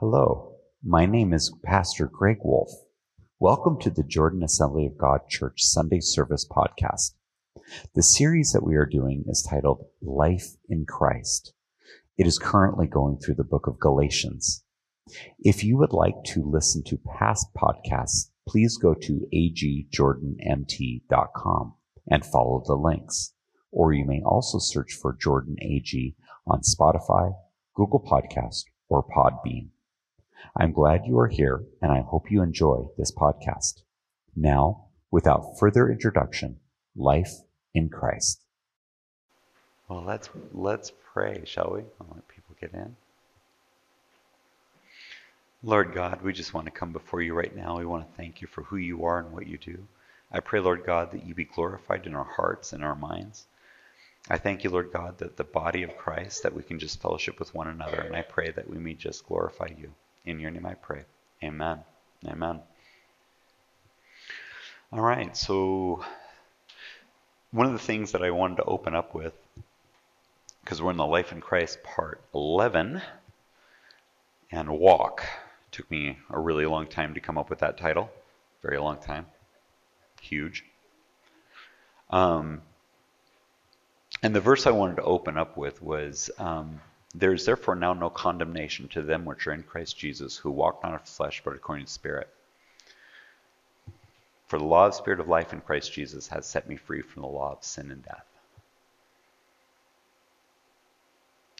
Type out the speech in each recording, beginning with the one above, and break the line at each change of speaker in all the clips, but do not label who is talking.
Hello, my name is Pastor Greg Wolf. Welcome to the Jordan Assembly of God Church Sunday Service Podcast. The series that we are doing is titled Life in Christ. It is currently going through the book of Galatians. If you would like to listen to past podcasts, please go to agjordanmt.com and follow the links. Or you may also search for Jordan AG on Spotify, Google Podcast, or Podbean. I'm glad you are here and I hope you enjoy this podcast. Now, without further introduction, life in Christ. Well, let's let's pray, shall we? I'll let people get in. Lord God, we just want to come before you right now. We want to thank you for who you are and what you do. I pray, Lord God, that you be glorified in our hearts and our minds. I thank you, Lord God, that the body of Christ, that we can just fellowship with one another. And I pray that we may just glorify you. In your name I pray. Amen. Amen. All right, so one of the things that I wanted to open up with, because we're in the Life in Christ part 11, and walk. Took me a really long time to come up with that title. Very long time. Huge. Um, and the verse I wanted to open up with was um, There is therefore now no condemnation to them which are in Christ Jesus, who walk not after flesh, but according to Spirit. For the law of the Spirit of life in Christ Jesus has set me free from the law of sin and death.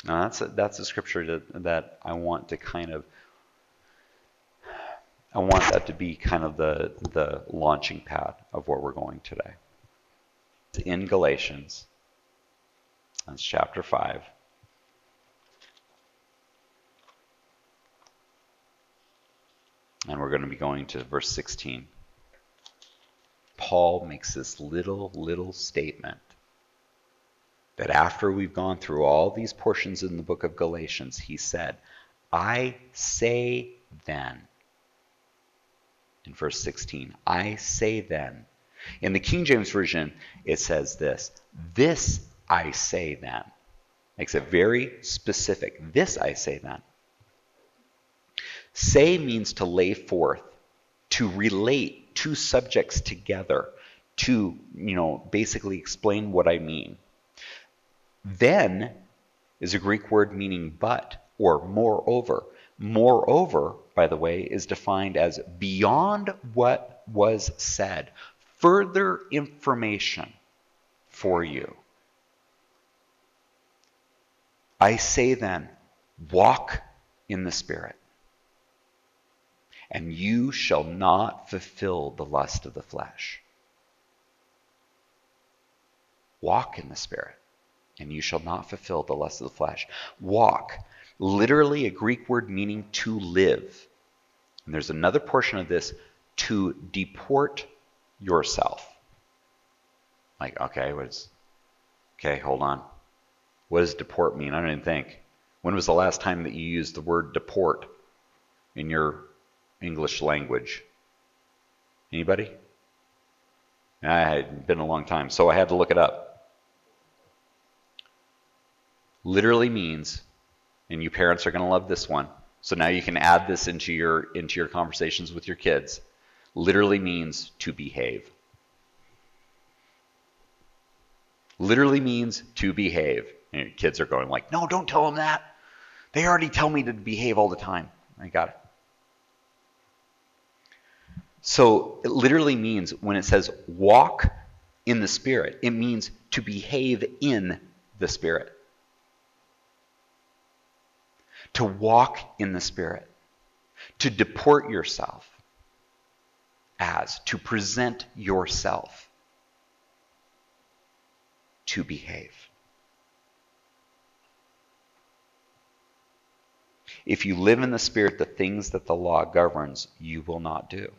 Now that's a, that's a scripture that, that I want to kind of I want that to be kind of the the launching pad of where we're going today. In Galatians, that's chapter five. And we're going to be going to verse 16. Paul makes this little, little statement that after we've gone through all these portions in the book of Galatians, he said, I say then, in verse 16, I say then. In the King James Version, it says this, This I say then. Makes it very specific. This I say then. Say means to lay forth, to relate two subjects together, to, you know, basically explain what I mean. Then is a Greek word meaning but or moreover. Moreover, by the way, is defined as beyond what was said. Further information for you. I say then, walk in the Spirit, and you shall not fulfill the lust of the flesh. Walk in the Spirit and you shall not fulfill the lust of the flesh. Walk, literally a Greek word meaning to live. And there's another portion of this to deport yourself. Like, okay, what is, okay, hold on. What does deport mean? I don't even think. When was the last time that you used the word deport in your English language? Anybody? I had been a long time, so I had to look it up literally means, and you parents are going to love this one. So now you can add this into your into your conversations with your kids. Literally means to behave. Literally means to behave. And your kids are going like, "No, don't tell them that. They already tell me to behave all the time." I got it. So it literally means when it says walk in the spirit, it means to behave in the spirit to walk in the Spirit, to deport yourself as, to present yourself, to behave. If you live in the Spirit, the things that the law governs, you will not do.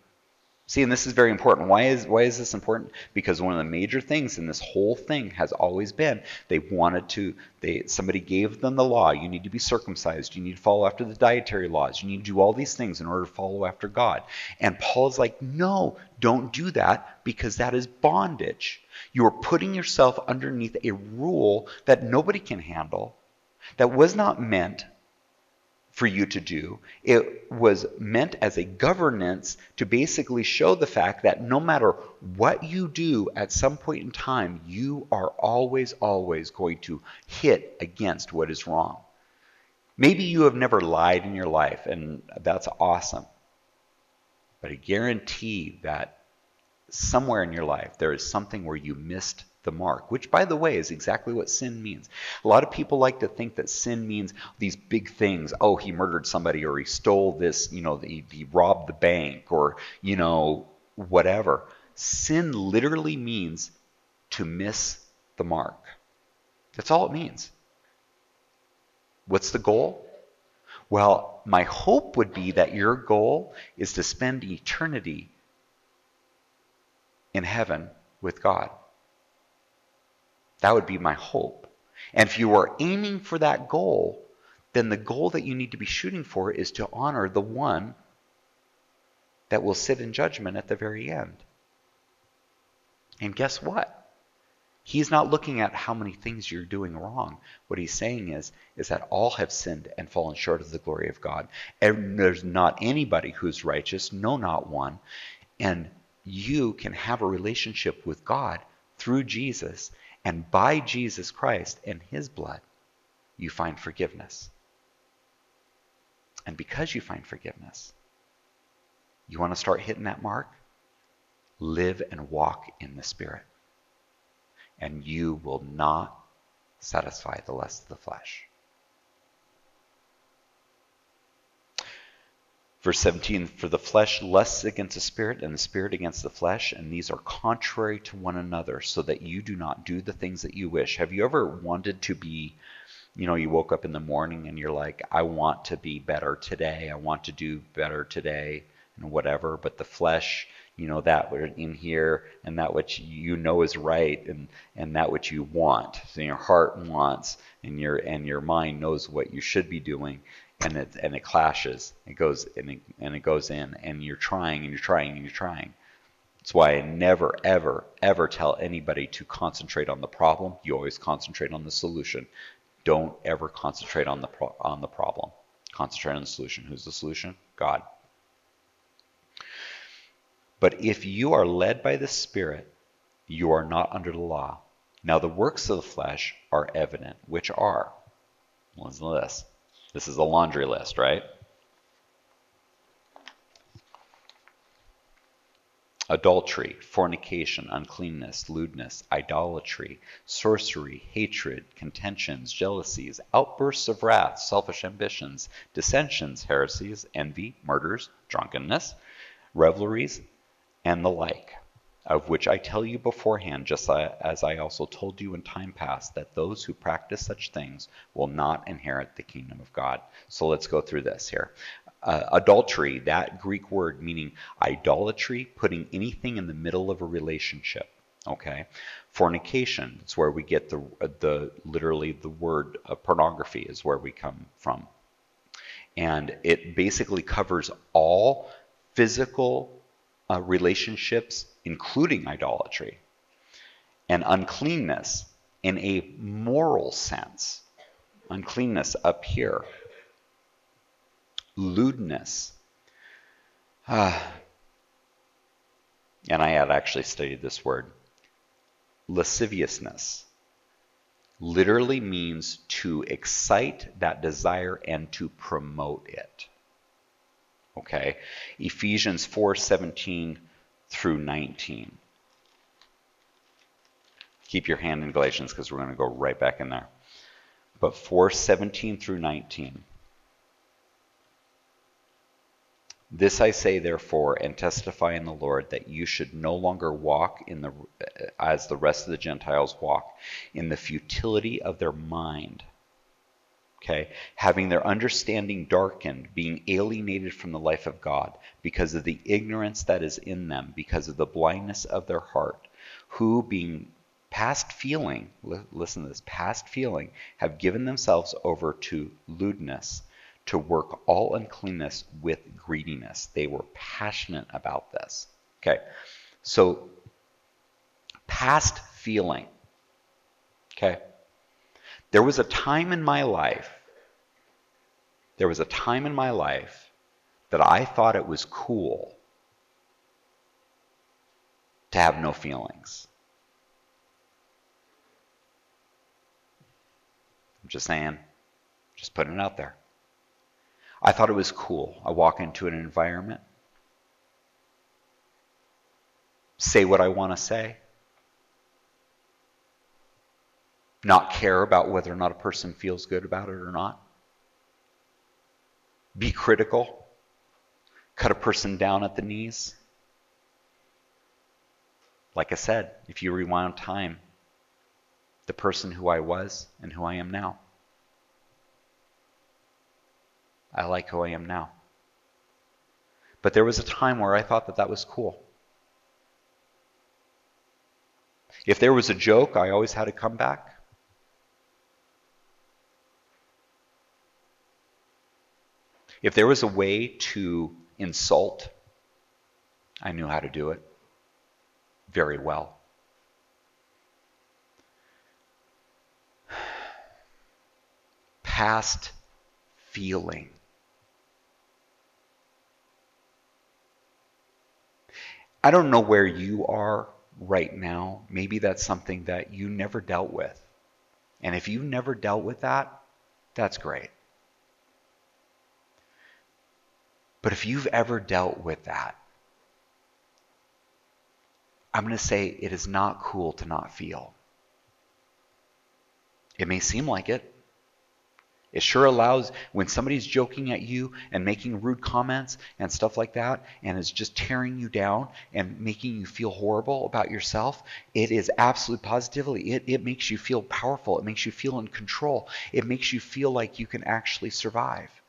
See, and this is very important. Why is why is this important? Because one of the major things in this whole thing has always been they wanted to they somebody gave them the law. You need to be circumcised. You need to follow after the dietary laws. You need to do all these things in order to follow after God. And Paul's like, "No, don't do that because that is bondage. You are putting yourself underneath a rule that nobody can handle, that was not meant for you to do. It was meant as a governance to basically show the fact that no matter what you do at some point in time, you are always, always going to hit against what is wrong. Maybe you have never lied in your life, and that's awesome. But I guarantee that somewhere in your life there is something where you missed the mark, which, by the way, is exactly what sin means. A lot of people like to think that sin means these big things. Oh, he murdered somebody, or he stole this, you know, he, he robbed the bank, or, you know, whatever. Sin literally means to miss the mark. That's all it means. What's the goal? Well, my hope would be that your goal is to spend eternity in heaven with God. That would be my hope. And if you are aiming for that goal, then the goal that you need to be shooting for is to honor the one that will sit in judgment at the very end. And guess what? He's not looking at how many things you're doing wrong. What he's saying is, is that all have sinned and fallen short of the glory of God. And there's not anybody who's righteous, no, not one. And you can have a relationship with God through Jesus and by Jesus Christ and his blood, you find forgiveness. And because you find forgiveness, you want to start hitting that mark? Live and walk in the Spirit. And you will not satisfy the lust of the flesh. Verse 17 For the flesh lusts against the spirit, and the spirit against the flesh, and these are contrary to one another, so that you do not do the things that you wish. Have you ever wanted to be, you know, you woke up in the morning and you're like, I want to be better today, I want to do better today, and whatever, but the flesh, you know, that in here, and that which you know is right, and, and that which you want, so your heart wants, and your, and your mind knows what you should be doing and it and it clashes. It goes and it, and it goes in, and you're trying and you're trying and you're trying. That's why I never, ever, ever tell anybody to concentrate on the problem. You always concentrate on the solution. Don't ever concentrate on the pro- on the problem. Concentrate on the solution. Who's the solution? God. But if you are led by the Spirit, you are not under the law. Now the works of the flesh are evident, which are, listen to this, this is a laundry list, right? Adultery, fornication, uncleanness, lewdness, idolatry, sorcery, hatred, contentions, jealousies, outbursts of wrath, selfish ambitions, dissensions, heresies, envy, murders, drunkenness, revelries, and the like of which I tell you beforehand, just as I also told you in time past, that those who practice such things will not inherit the kingdom of God. So let's go through this here. Uh, adultery, that Greek word meaning idolatry, putting anything in the middle of a relationship. Okay, fornication. It's where we get the the literally the word uh, pornography is where we come from, and it basically covers all physical uh, relationships including idolatry, and uncleanness in a moral sense. Uncleanness up here. Lewdness. Uh, and I had actually studied this word. Lasciviousness literally means to excite that desire and to promote it. Okay? Ephesians 4:17 through 19. Keep your hand in Galatians because we're going to go right back in there. But 417 through 19. This I say, therefore, and testify in the Lord that you should no longer walk in the as the rest of the Gentiles walk, in the futility of their mind okay, having their understanding darkened, being alienated from the life of God because of the ignorance that is in them, because of the blindness of their heart, who, being past feeling, listen to this, past feeling, have given themselves over to lewdness, to work all uncleanness with greediness. They were passionate about this. Okay, so past feeling. Okay. There was a time in my life, there was a time in my life that I thought it was cool to have no feelings. I'm just saying, just putting it out there. I thought it was cool. I walk into an environment, say what I want to say, not care about whether or not a person feels good about it or not, be critical, cut a person down at the knees. Like I said, if you rewind time, the person who I was and who I am now. I like who I am now. But there was a time where I thought that that was cool. If there was a joke, I always had a comeback. If there was a way to insult, I knew how to do it very well. Past feeling. I don't know where you are right now. Maybe that's something that you never dealt with. And if you've never dealt with that, that's great. But if you've ever dealt with that, I'm going to say it is not cool to not feel. It may seem like it. It sure allows when somebody's joking at you and making rude comments and stuff like that and is just tearing you down and making you feel horrible about yourself, it is absolutely positively. It, it makes you feel powerful. It makes you feel in control. It makes you feel like you can actually survive.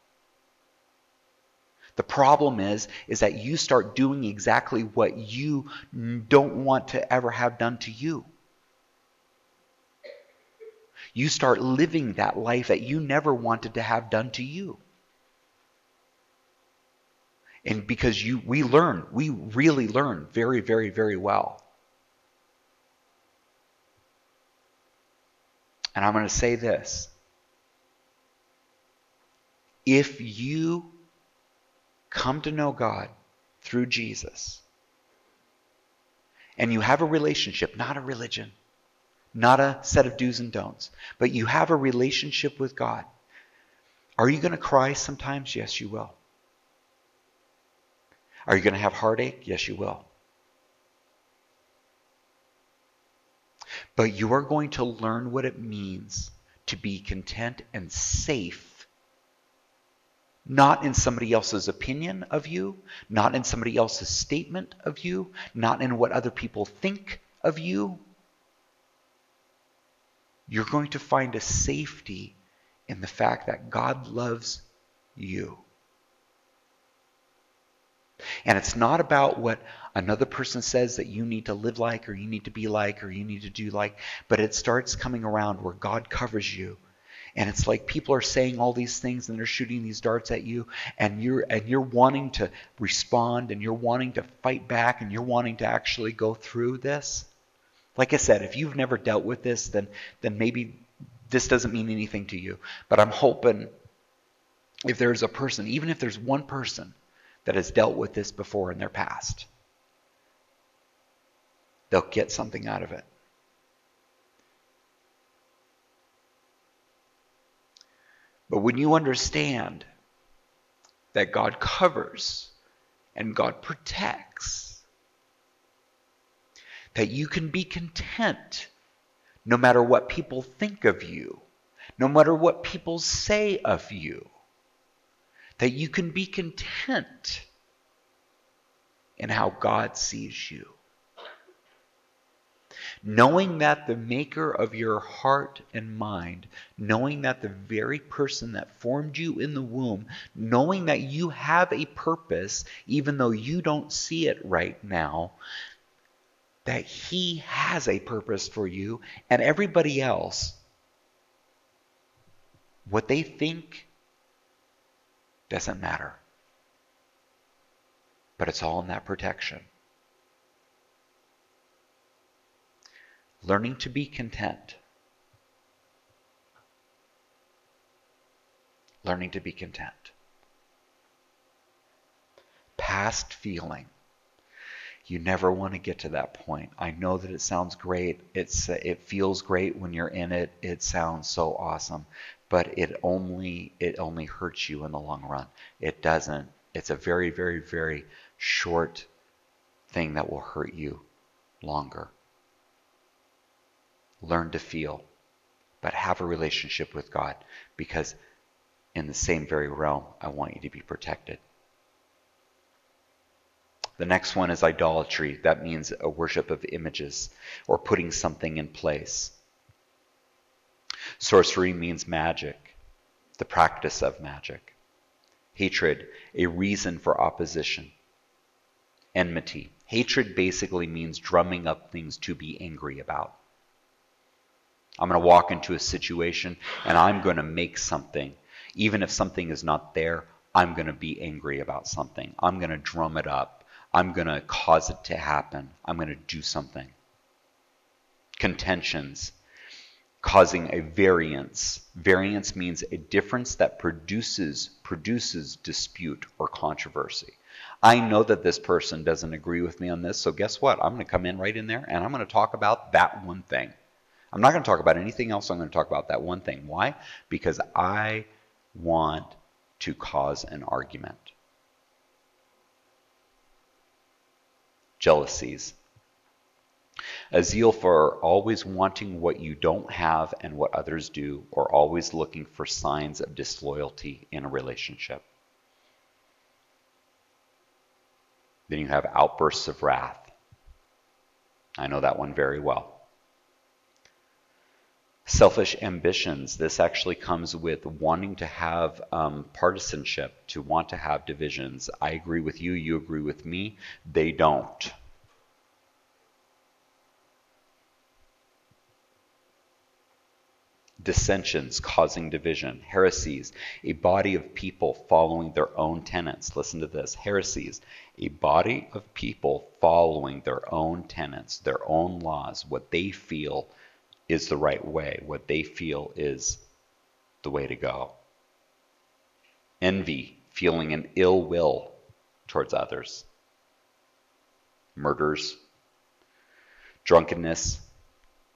The problem is, is that you start doing exactly what you don't want to ever have done to you. You start living that life that you never wanted to have done to you. And because you we learn, we really learn very, very, very well. And I'm going to say this. If you come to know God through Jesus, and you have a relationship, not a religion, not a set of do's and don'ts, but you have a relationship with God, are you going to cry sometimes? Yes, you will. Are you going to have heartache? Yes, you will. But you are going to learn what it means to be content and safe not in somebody else's opinion of you, not in somebody else's statement of you, not in what other people think of you. You're going to find a safety in the fact that God loves you. And it's not about what another person says that you need to live like or you need to be like or you need to do like, but it starts coming around where God covers you and it's like people are saying all these things and they're shooting these darts at you and you're and you're wanting to respond and you're wanting to fight back and you're wanting to actually go through this. Like i said if you've never dealt with this then then maybe this doesn't mean anything to you. But i'm hoping if there's a person even if there's one person that has dealt with this before in their past they'll get something out of it But when you understand that God covers and God protects, that you can be content no matter what people think of you, no matter what people say of you, that you can be content in how God sees you knowing that the maker of your heart and mind, knowing that the very person that formed you in the womb, knowing that you have a purpose, even though you don't see it right now, that he has a purpose for you and everybody else, what they think doesn't matter. But it's all in that protection. Learning to be content learning to be content. Past feeling. You never want to get to that point. I know that it sounds great. It's it feels great when you're in it. It sounds so awesome, but it only it only hurts you in the long run. It doesn't. It's a very very very short thing that will hurt you longer. Learn to feel, but have a relationship with God because in the same very realm, I want you to be protected. The next one is idolatry. That means a worship of images or putting something in place. Sorcery means magic, the practice of magic. Hatred, a reason for opposition. Enmity. Hatred basically means drumming up things to be angry about. I'm going to walk into a situation and I'm going to make something. Even if something is not there, I'm going to be angry about something. I'm going to drum it up. I'm going to cause it to happen. I'm going to do something. Contentions, causing a variance. Variance means a difference that produces produces dispute or controversy. I know that this person doesn't agree with me on this, so guess what? I'm going to come in right in there and I'm going to talk about that one thing. I'm not going to talk about anything else. I'm going to talk about that one thing. Why? Because I want to cause an argument. Jealousies. A zeal for always wanting what you don't have and what others do, or always looking for signs of disloyalty in a relationship. Then you have outbursts of wrath. I know that one very well. Selfish ambitions. This actually comes with wanting to have um, partisanship, to want to have divisions. I agree with you, you agree with me. They don't. dissensions causing division, heresies, a body of people following their own tenets. Listen to this heresies, a body of people following their own tenets, their own laws, what they feel is the right way, what they feel is the way to go. Envy, feeling an ill will towards others. Murders, drunkenness,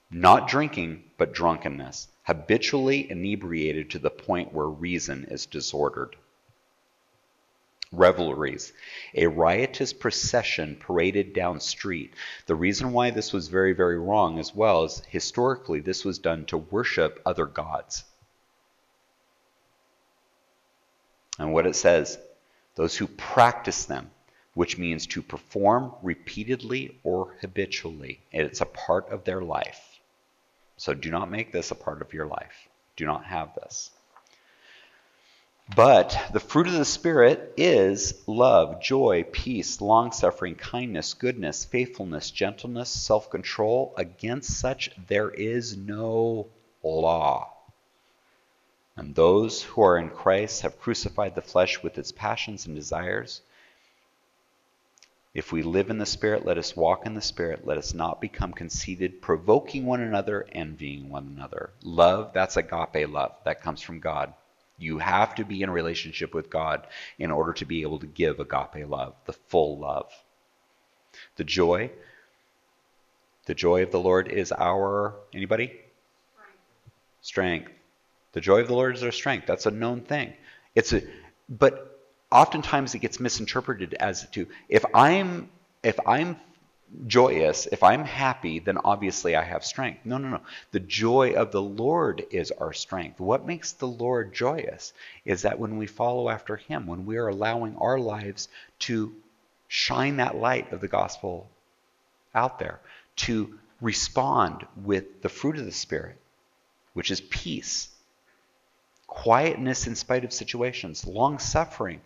not drinking, but drunkenness habitually inebriated to the point where reason is disordered. Revelries, a riotous procession paraded down street. The reason why this was very, very wrong as well is historically this was done to worship other gods. And what it says, those who practice them, which means to perform repeatedly or habitually. It's a part of their life. So do not make this a part of your life. Do not have this. But the fruit of the Spirit is love, joy, peace, long suffering, kindness, goodness, faithfulness, gentleness, self control. Against such there is no law. And those who are in Christ have crucified the flesh with its passions and desires. If we live in the Spirit, let us walk in the Spirit. Let us not become conceited, provoking one another, envying one another. Love, that's agape love. That comes from God. You have to be in relationship with God in order to be able to give agape love, the full love. The joy, the joy of the Lord is our, anybody? Strength. strength. The joy of the Lord is our strength. That's a known thing. It's a, but oftentimes it gets misinterpreted as to if I'm if I'm joyous, if I'm happy, then obviously I have strength. No, no, no. The joy of the Lord is our strength. What makes the Lord joyous is that when we follow after Him, when we are allowing our lives to shine that light of the gospel out there, to respond with the fruit of the Spirit, which is peace, quietness in spite of situations, long suffering,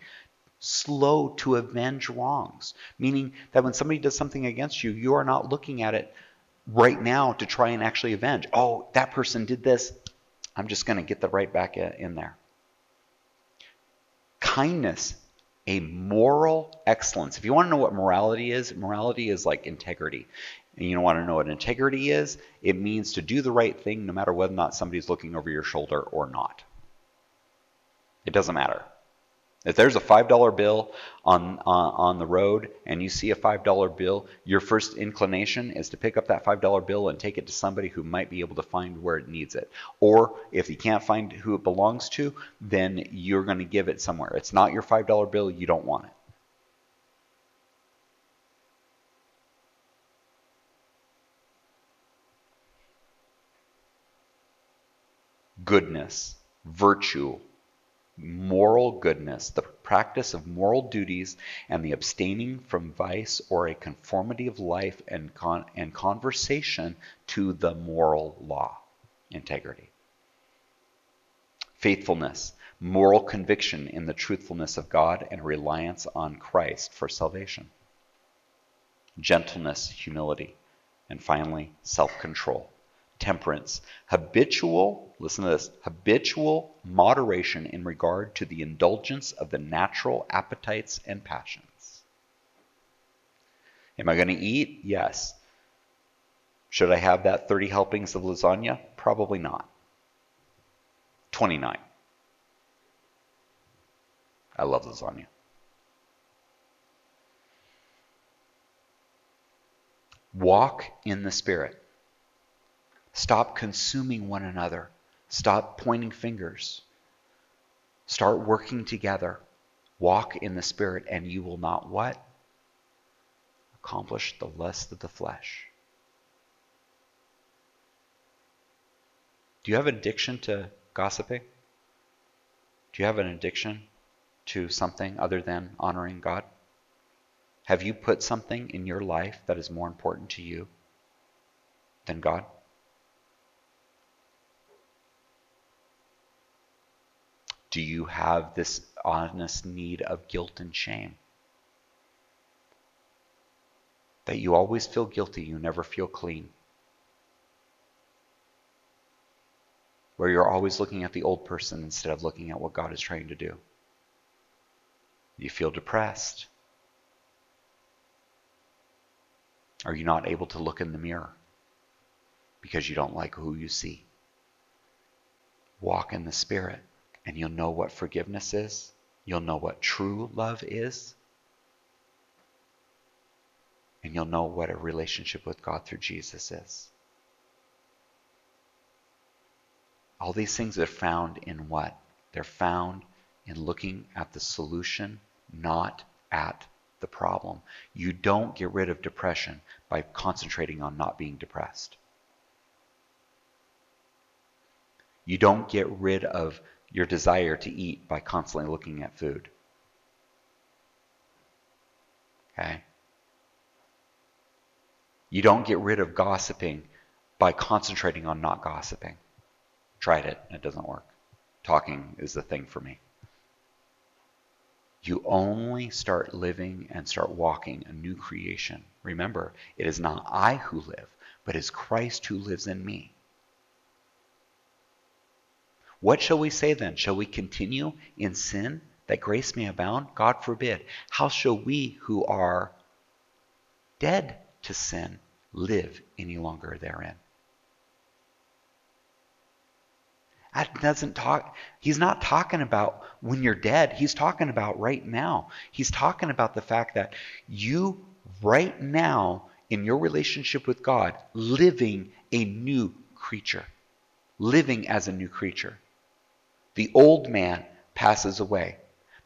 slow to avenge wrongs. Meaning that when somebody does something against you, you are not looking at it right now to try and actually avenge. Oh, that person did this. I'm just going to get the right back in there. Kindness, a moral excellence. If you want to know what morality is, morality is like integrity. And you don't want to know what integrity is? It means to do the right thing no matter whether or not somebody's looking over your shoulder or not. It doesn't matter. If there's a $5 bill on, on, on the road and you see a $5 bill, your first inclination is to pick up that $5 bill and take it to somebody who might be able to find where it needs it. Or if you can't find who it belongs to, then you're going to give it somewhere. It's not your $5 bill, you don't want it. Goodness, virtue, moral goodness, the practice of moral duties, and the abstaining from vice or a conformity of life and, con- and conversation to the moral law. Integrity. Faithfulness, moral conviction in the truthfulness of God and reliance on Christ for salvation. Gentleness, humility. And finally, self control temperance, habitual, listen to this, habitual moderation in regard to the indulgence of the natural appetites and passions. Am I going to eat? Yes. Should I have that 30 helpings of lasagna? Probably not. 29. I love lasagna. Walk in the Spirit. Stop consuming one another. Stop pointing fingers. Start working together. Walk in the Spirit, and you will not what? Accomplish the lust of the flesh. Do you have an addiction to gossiping? Do you have an addiction to something other than honoring God? Have you put something in your life that is more important to you than God? Do you have this honest need of guilt and shame? That you always feel guilty, you never feel clean. Where you're always looking at the old person instead of looking at what God is trying to do. You feel depressed. Are you not able to look in the mirror because you don't like who you see? Walk in the Spirit and you'll know what forgiveness is. You'll know what true love is. And you'll know what a relationship with God through Jesus is. All these things are found in what? They're found in looking at the solution, not at the problem. You don't get rid of depression by concentrating on not being depressed. You don't get rid of your desire to eat by constantly looking at food. Okay? You don't get rid of gossiping by concentrating on not gossiping. Tried it, it doesn't work. Talking is the thing for me. You only start living and start walking a new creation. Remember, it is not I who live, but is Christ who lives in me. What shall we say then? Shall we continue in sin that grace may abound? God forbid. How shall we who are dead to sin live any longer therein? That doesn't talk, he's not talking about when you're dead. He's talking about right now. He's talking about the fact that you, right now, in your relationship with God, living a new creature, living as a new creature. The old man passes away.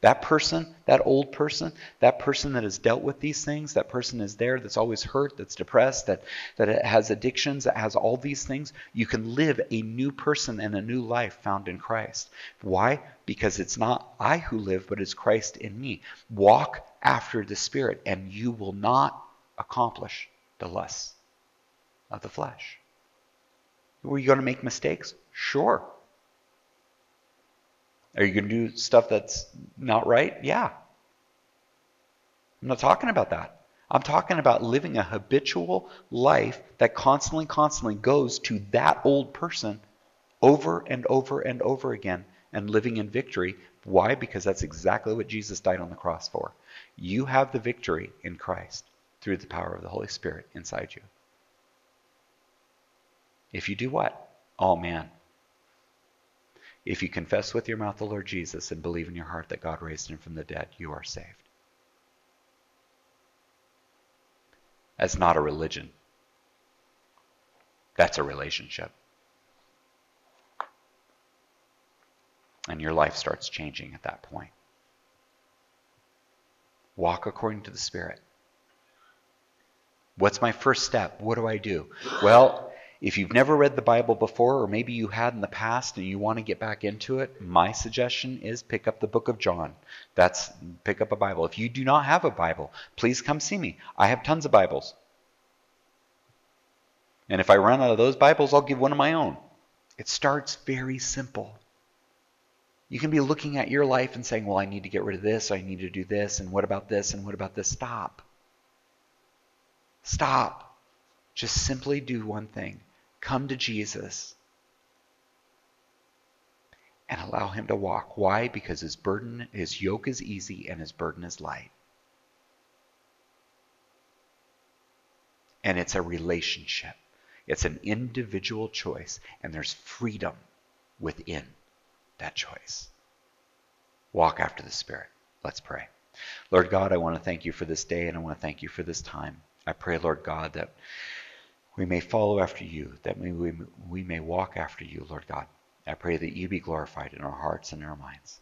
That person, that old person, that person that has dealt with these things, that person is there that's always hurt, that's depressed, that, that has addictions, that has all these things, you can live a new person and a new life found in Christ. Why? Because it's not I who live, but it's Christ in me. Walk after the Spirit, and you will not accomplish the lusts of the flesh. Were you going to make mistakes? Sure. Are you going to do stuff that's not right? Yeah. I'm not talking about that. I'm talking about living a habitual life that constantly, constantly goes to that old person over and over and over again and living in victory. Why? Because that's exactly what Jesus died on the cross for. You have the victory in Christ through the power of the Holy Spirit inside you. If you do what? Oh man, If you confess with your mouth the Lord Jesus and believe in your heart that God raised him from the dead, you are saved. That's not a religion. That's a relationship. And your life starts changing at that point. Walk according to the Spirit. What's my first step? What do I do? Well, if you've never read the Bible before, or maybe you had in the past and you want to get back into it, my suggestion is pick up the book of John. That's pick up a Bible. If you do not have a Bible, please come see me. I have tons of Bibles. And if I run out of those Bibles, I'll give one of my own. It starts very simple. You can be looking at your life and saying, well, I need to get rid of this, I need to do this, and what about this, and what about this? Stop. Stop. Just simply do one thing come to Jesus and allow him to walk. Why? Because his burden, his yoke is easy and his burden is light. And it's a relationship. It's an individual choice, and there's freedom within that choice. Walk after the Spirit. Let's pray. Lord God, I want to thank you for this day, and I want to thank you for this time. I pray, Lord God, that we may follow after you, that we, we, we may walk after you, Lord God. I pray that you be glorified in our hearts and in our minds.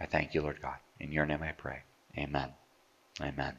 I thank you, Lord God. In your name I pray. Amen. Amen.